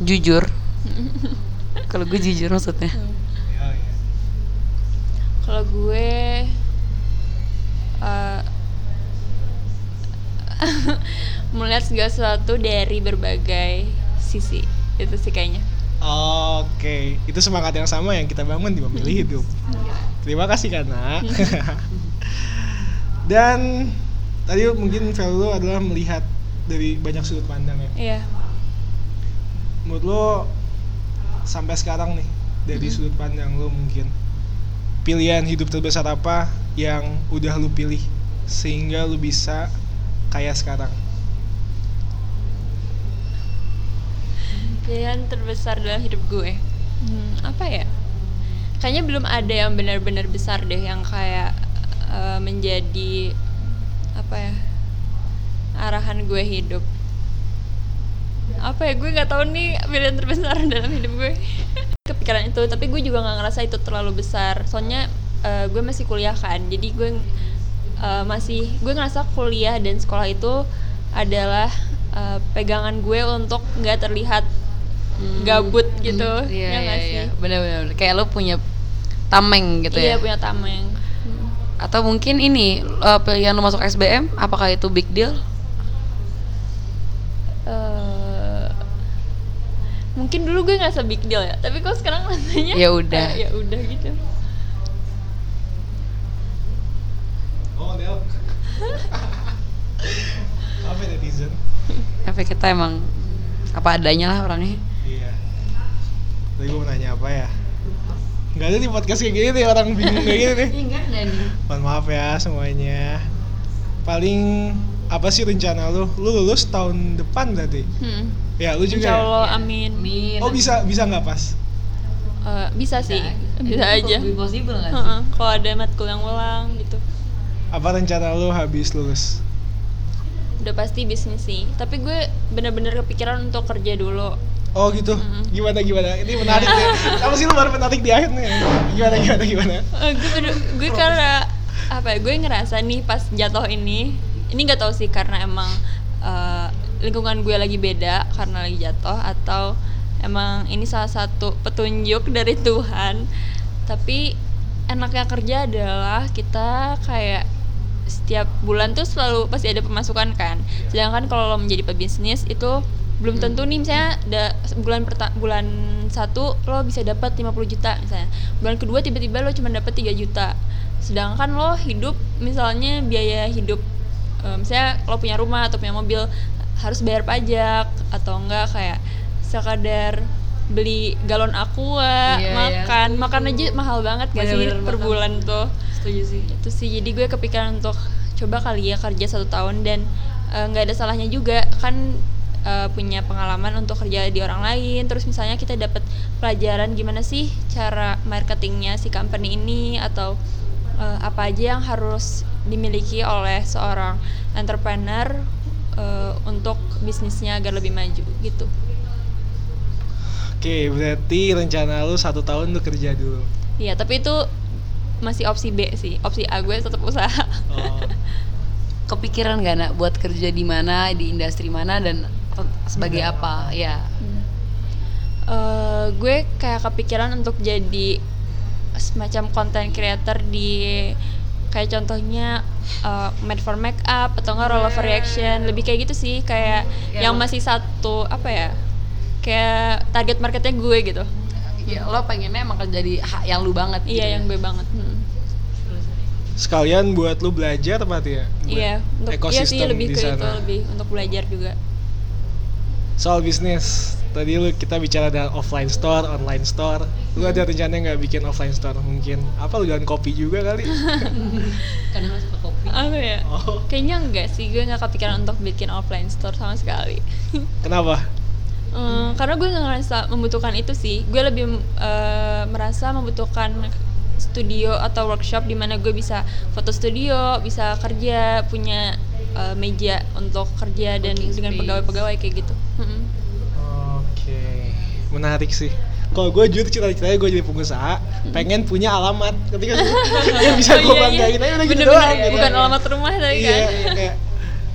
jujur kalau gue jujur maksudnya Ya, ya. Kalau gue eh, melihat segala sesuatu dari berbagai sisi itu sih kayaknya. Oke, itu semangat yang sama yang kita bangun di memilih hidup. Terima kasih karena. Dan tadi mungkin value adalah melihat dari banyak sudut pandang ya. Iya. Menurut lo sampai sekarang nih dari Mhm. sudut pandang lo mungkin pilihan hidup terbesar apa yang udah lo pilih sehingga lo bisa kayak sekarang? Pilihan terbesar dalam hidup gue. Hmm, apa ya? Kayaknya belum ada yang benar-benar besar deh yang kayak eh, menjadi apa ya? arahan gue hidup. Apa ya? Gue nggak tahu nih pilihan terbesar dalam hidup gue. Kepikiran itu, tapi gue juga nggak ngerasa itu terlalu besar. Soalnya eh, gue masih kuliah kan, jadi gue eh, masih gue ngerasa kuliah dan sekolah itu adalah eh, pegangan gue untuk nggak terlihat. Gabut gitu Hmm, iya ya iya nggak iya sih benar-benar kayak lo punya tameng gitu iya ya punya tameng Hmm. atau mungkin ini eh, pilihan lo masuk SBM apakah itu big deal Eh, mungkin dulu gue nggak se big deal ya tapi kok sekarang rasanya Ya udah. ya udah gitu Oh, Del. netizen. Tapi kita emang apa adanya lah orangnya. Iya. Tadi gue mau nanya apa ya? Gak ada di podcast kayak gini nih orang bingung kayak gini nih. enggak enggak nih. Mohon maaf ya semuanya. Paling apa sih rencana lu? Lu lulus tahun depan berarti? Hmm. Ya, lu juga. Insya ya? Allah, amin. Min. Oh bisa bisa nggak pas? Eh, bisa sih, bisa aja. Lebih possible nggak sih? Heeh, Kalau ada matkul yang ulang gitu, Apa rencana lu habis lulus? udah pasti bisnis sih. Tapi gue bener-bener kepikiran untuk kerja dulu. Oh gitu. Gimana gimana? Ini menarik nih. Apa sih lu baru menarik di akhir nih? Gimana gimana gimana? Eh, gue bener- gue karena apa? ya, Gue ngerasa nih pas jatuh ini, ini nggak tahu sih karena emang eh, lingkungan gue lagi beda karena lagi jatuh atau emang ini salah satu petunjuk dari Tuhan. Tapi enaknya kerja adalah kita kayak setiap bulan tuh selalu pasti ada pemasukan kan. Sedangkan kalau lo menjadi pebisnis itu belum tentu nih misalnya ada bulan perta- bulan satu lo bisa dapat 50 juta misalnya. Bulan kedua tiba-tiba lo cuma dapat 3 juta. Sedangkan lo hidup misalnya biaya hidup eh, misalnya lo punya rumah atau punya mobil harus bayar pajak atau enggak kayak sekadar beli galon aqua, Iya, iya. makan, makan aja mahal banget gak sih per bulan tuh Setuju sih. itu sih jadi gue kepikiran untuk coba kali ya kerja satu tahun dan eh, nggak ada salahnya juga kan eh, punya pengalaman untuk kerja di orang lain terus misalnya kita dapat pelajaran gimana sih cara marketingnya si company ini atau eh, apa aja yang harus dimiliki oleh seorang entrepreneur eh, untuk bisnisnya agar lebih maju gitu Oke, berarti rencana lu satu tahun lu kerja dulu. Iya tapi itu masih opsi B sih opsi A gue tetap usaha Oh. Kepikiran gak nak buat kerja di mana, di industri mana dan sebagai apa? Ya. Eh, gue kayak kepikiran untuk jadi semacam content creator di kayak contohnya uh, made for makeup atau enggak roll over reaction lebih kayak gitu sih kayak Ya, yang masih satu apa ya kayak target marketnya gue gitu Ya lo pengennya emang kerja di hak yang lu banget gitu iya ya? yang gue banget hmm. Sekalian buat lu belajar apa ya? Iya untuk iya sih ekosistem lebih di ke itu lebih untuk belajar juga Soal bisnis, tadi lu kita bicara ada offline store, online store. Lu ada rencana nggak bikin offline store mungkin? Apa lu jualan kopi juga kali? Karena suka kopi. apa ya Oh, kayaknya enggak sih gue nggak kepikiran untuk bikin offline store sama sekali kenapa? Hmm, karena gue nggak ngerasa membutuhkan itu sih. Gue lebih eh, merasa membutuhkan studio atau workshop di mana gue bisa foto studio, bisa kerja, punya eh, meja untuk kerja dan Working dengan pegawai-pegawai kayak gitu. Menarik sih. Kalau gue jujur cita-citanya gue jadi pengusaha, pengen punya alamat. Ketika yang bisa gue Oh, iya, iya. banggain aja udah gitu doang. gitu. bukan alamat rumah tadi Iya, kan. kayak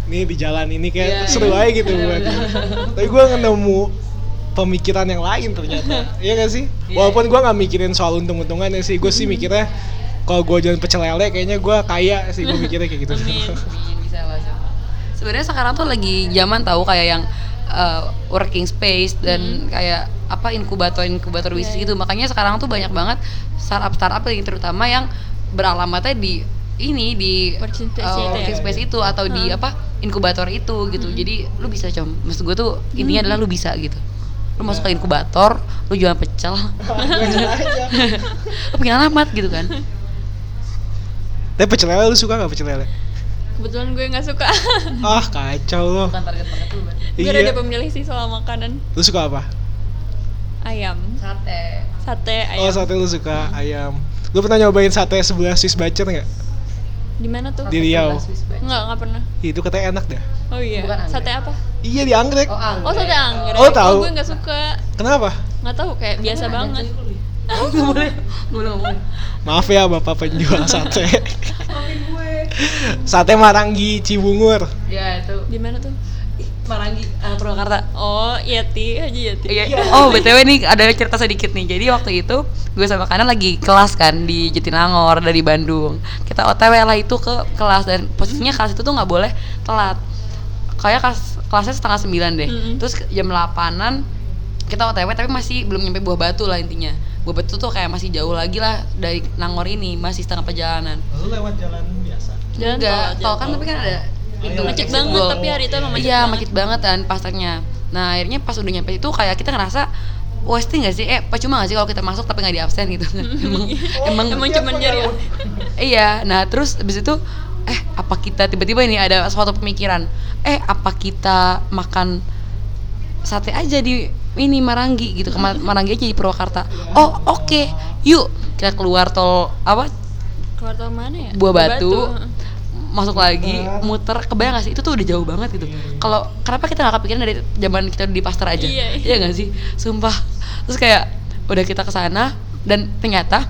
nih di jalan ini kayak Iya, seru iya. aja gitu buat. Tapi gue nemu pemikiran yang lain ternyata. Iya gak sih? Iya. Walaupun gue nggak mikirin soal untung-untungannya sih, gue sih mikirnya kalau gue jualan pecel lele kayaknya gue kaya sih gue mikirnya kayak gitu. Amin. Amin, bisa lah Cok. Sebenarnya sekarang tuh lagi zaman tahu kayak yang uh, working space dan kayak apa inkubator inkubator Iya, bisnis iya. gitu. Makanya sekarang tuh banyak banget startup startup yang terutama yang beralamatnya di ini di Working space uh, itu working space itu atau di Hmm. apa inkubator itu gitu. Jadi lu bisa com. Maksud gue tuh intinya adalah lu bisa gitu. Lu masuk ke inkubator, lu jualan pecel, lu punya alamat gitu kan. Tapi pecel lele lu suka gak pecel lele? Kebetulan gue nggak suka. Ah kacau loh. Bukan target lu, gue Iya. ada pemilih sih soal makanan. Lu suka apa? Ayam, Sate. sate Oh ayam. sate lu suka ayam. Lu pernah nyobain sate sebelah Swiss Bacer nggak? Di mana tuh? Di Riau. Enggak, enggak pernah. Itu katanya enak dah. Oh iya. Sate apa? Iya di anggrek. Oh, anggrek. Oh, sate anggrek. Oh, tahu. gue nggak suka. Kenapa? Nggak tahu kayak biasa banget. Nggak boleh, nggak boleh ngomong. Maaf ya bapak penjual sate. sate Marangi Cibungur. Ya itu Di mana tuh? Marangi, uh, Purwakarta. Oh, Yati, Haji Yati. Iya. Oh, BTW nih ada cerita sedikit nih. Jadi waktu itu gue sama Kanan lagi kelas kan di Jatinangor dari Bandung. Kita OTW lah itu ke kelas dan posisinya kelas itu tuh nggak boleh telat. Kayak kelas kelasnya setengah sembilan deh. Mm-mm. Terus jam 8-an kita OTW tapi masih belum nyampe Buah Batu lah intinya. Buah Batu tuh kayak masih jauh lagi lah dari Nangor ini, masih setengah perjalanan. Lu lewat jalan biasa. Jalan Enggak, tol, kan tol. tapi kan ada Itu macet banget goal. tapi hari itu emang macet iya banget. macet banget kan pasarnya. Nah akhirnya pas udah nyampe itu kayak kita ngerasa wasting gak sih? Eh percuma gak sih kalau kita masuk tapi nggak di absen? gitu emang emang emang cuma nyari iya nah terus abis itu eh apa kita? Tiba-tiba ini ada suatu pemikiran. Eh apa kita makan sate aja di ini Maranggi? gitu ke Ma- Maranggi aja di Purwakarta. Oh oke yuk. Kita keluar tol apa? Keluar tol mana ya? Buah Batu, heeh. Masuk lagi muter kebayang gak sih? Itu tuh udah jauh banget gitu. Kalau kenapa kita nggak kepikiran dari zaman kita di Pasteur aja? Iya. iya. Gak sih? Sumpah. Terus kayak udah kita ke sana dan ternyata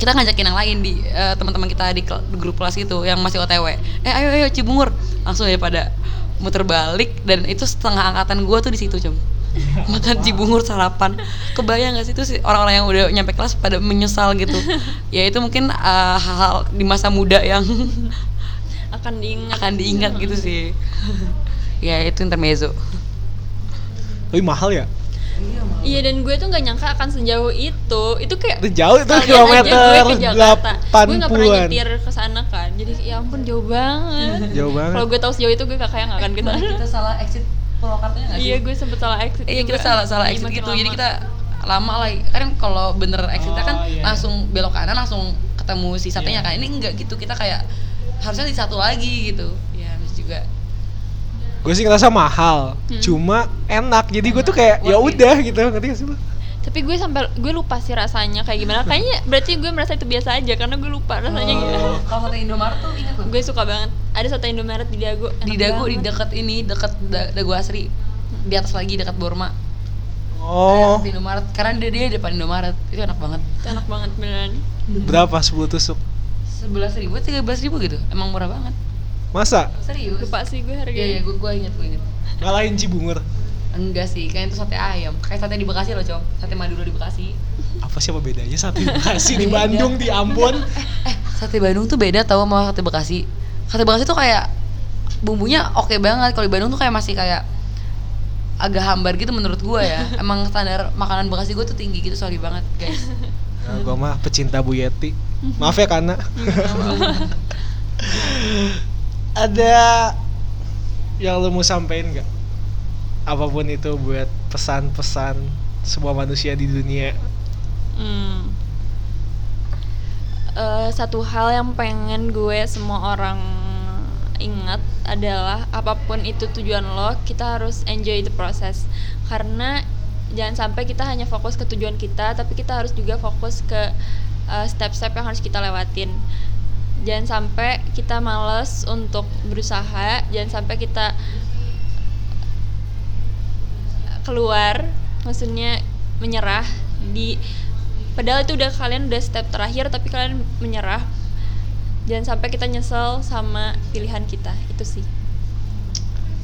kita ngajakin yang lain di eh, teman-teman kita di, grup kelas itu yang masih OTW eh ayo ayo Cibungur. Langsung ya pada muter balik dan itu setengah angkatan gua tuh di situ cum makan Cibungur sarapan. Kebayang gak sih? Itu sih orang-orang yang udah nyampe kelas pada menyesal gitu. Ya itu mungkin eh, hal-hal di masa muda yang akan diingat akan diingat gitu sih ya itu intermezzo Tapi mahal ya? iya dan gue tuh nggak nyangka akan sejauh itu itu kayak Itu jauh itu kilometer aja gue ke Jakarta gue nggak pernah 80-an. nyetir ke sana kan jadi ya ampun jauh banget Jauh banget. kalau gue tahu sejauh itu gue kakaknya nggak akan ke sana kita salah exit Purwakartanya nggak sih? iya gue sempet salah exit Iya kita juga. salah salah exit gitu. lama. Jadi kita lama lah. Kan kalau bener exitnya kan Oh, iya. langsung belok kanan langsung ketemu si satenya Iya. kan. Ini enggak gitu. Kita kayak harusnya di satu lagi gitu. Ya harus juga. Gue sih ngerasa mahal, Hmm. cuma enak. Jadi gue tuh kayak ya udah gitu, ngerti gak sih lu? tapi gue sampai gue lupa sih rasanya kayak gimana kayaknya berarti gue merasa itu biasa aja karena gue lupa rasanya Oh. gimana Kalau sate Indomaret tuh ingat loh. gue suka banget ada sate Indomaret di Dago enak Di Dago di dekat ini dekat da- Dago Asri. Di atas lagi dekat Borma. Oh, Di Indomaret karena dia dia depan Indomaret. Itu enak banget. Itu enak banget beneran berapa 10 tusuk? Sebelas ribu, tiga belas ribu gitu. Emang murah banget. Masa? Serius? lupa sih gue Iya iya, harganya gue gue inget gue inget. Ngalahin Cibungur. Enggak sih, kayak itu sate ayam. Kayak sate di Bekasi loh, Com. Sate Madura di Bekasi. Apa sih apa bedanya sate Bekasi di Bandung di Ambon? Eh, sate Bandung tuh beda tau sama sate Bekasi. Sate Bekasi tuh kayak bumbunya oke banget. Kalau di Bandung tuh kayak masih kayak agak hambar gitu menurut gua ya. Emang standar makanan Bekasi gue tuh tinggi gitu, sorry banget guys. Nah, gue mah pecinta Bu Yeti. Maaf ya karena ada yang lu mau sampein nggak? Apa pun itu buat pesan-pesan semua manusia di dunia. Hmm. Eh, satu hal yang pengen gue semua orang ingat adalah apa pun itu tujuan lo, kita harus enjoy the process. Karena jangan sampai kita hanya fokus ke tujuan kita, tapi kita harus juga fokus ke eh, step-step yang harus kita lewatin. Jangan sampai kita males untuk berusaha, jangan sampai kita keluar maksudnya menyerah di padahal itu udah kalian udah step terakhir tapi kalian menyerah jangan sampai kita nyesel sama pilihan kita itu sih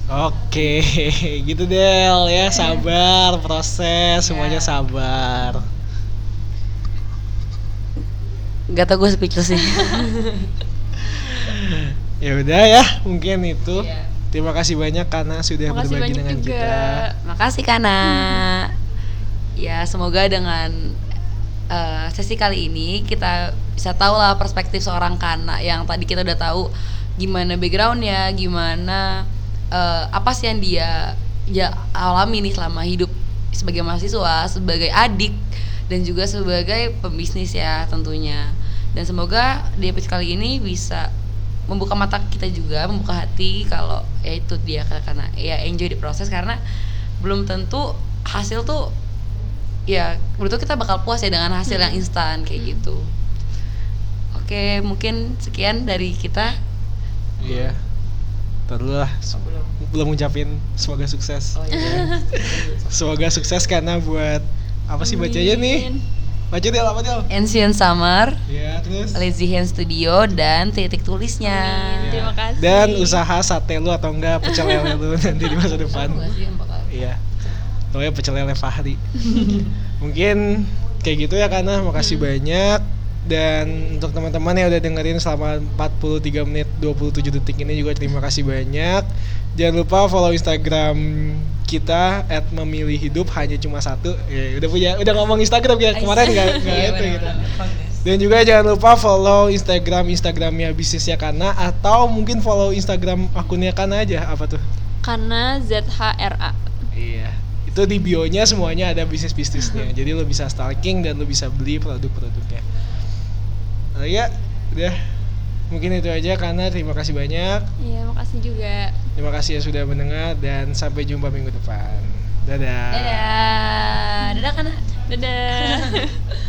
Oke, gitu Del ya, sabar proses, semuanya sabar. Gak tau gue speechless sih. Ya udah ya, mungkin itu. Iya. Terima kasih banyak karena sudah Makasih berbagi dengan juga. kita. Makasih Kana. Ya semoga dengan eh, sesi kali ini kita bisa tahu lah perspektif seorang Kana yang tadi kita udah tahu gimana backgroundnya, gimana eh, apa sih yang dia ya alami nih selama hidup sebagai mahasiswa, sebagai adik dan juga sebagai pembisnis ya tentunya. Dan semoga di episode kali ini bisa membuka mata kita juga, membuka hati kalau ya itu dia karena ya enjoy di proses karena belum tentu hasil tuh ya menurut kita bakal puas ya dengan hasil yang instan kayak gitu. Oke, mungkin sekian dari kita. Iya. Taruh lah, se- belum ngucapin semoga sukses. Oh iya. Semoga sukses karena buat apa sih bacanya nih? Baca Del apa Del? Ancient Summer, Ya, terus. Lazy Hand Studio dan titik tulisnya. Amin. Terima kasih. Dan usaha sate lu atau enggak pecel lele lu nanti di masa depan. Iya. Pokoknya pecel lele Fahri. Mungkin kayak gitu ya karena makasih banyak dan untuk teman-teman yang udah dengerin selama 43 menit 27 detik ini juga terima kasih banyak. Jangan lupa follow Instagram kita @memilih hidup hanya cuma satu. Ya, udah punya udah ngomong Instagram ya kemarin nggak nggak Iya, itu bener-bener. gitu. Dan juga jangan lupa follow Instagram Instagramnya bisnisnya Kana atau mungkin follow Instagram akunnya Kana aja apa tuh? Karena ZHRA. Iya. Itu di bionya semuanya ada bisnis bisnisnya. Jadi lo bisa stalking dan lo bisa beli produk-produknya. Nah, ya, udah. Mungkin itu aja karena terima kasih banyak. Iya, makasih juga. Terima kasih ya sudah mendengar dan sampai jumpa minggu depan. Dadah. Dadah. Dadah kan. Dadah.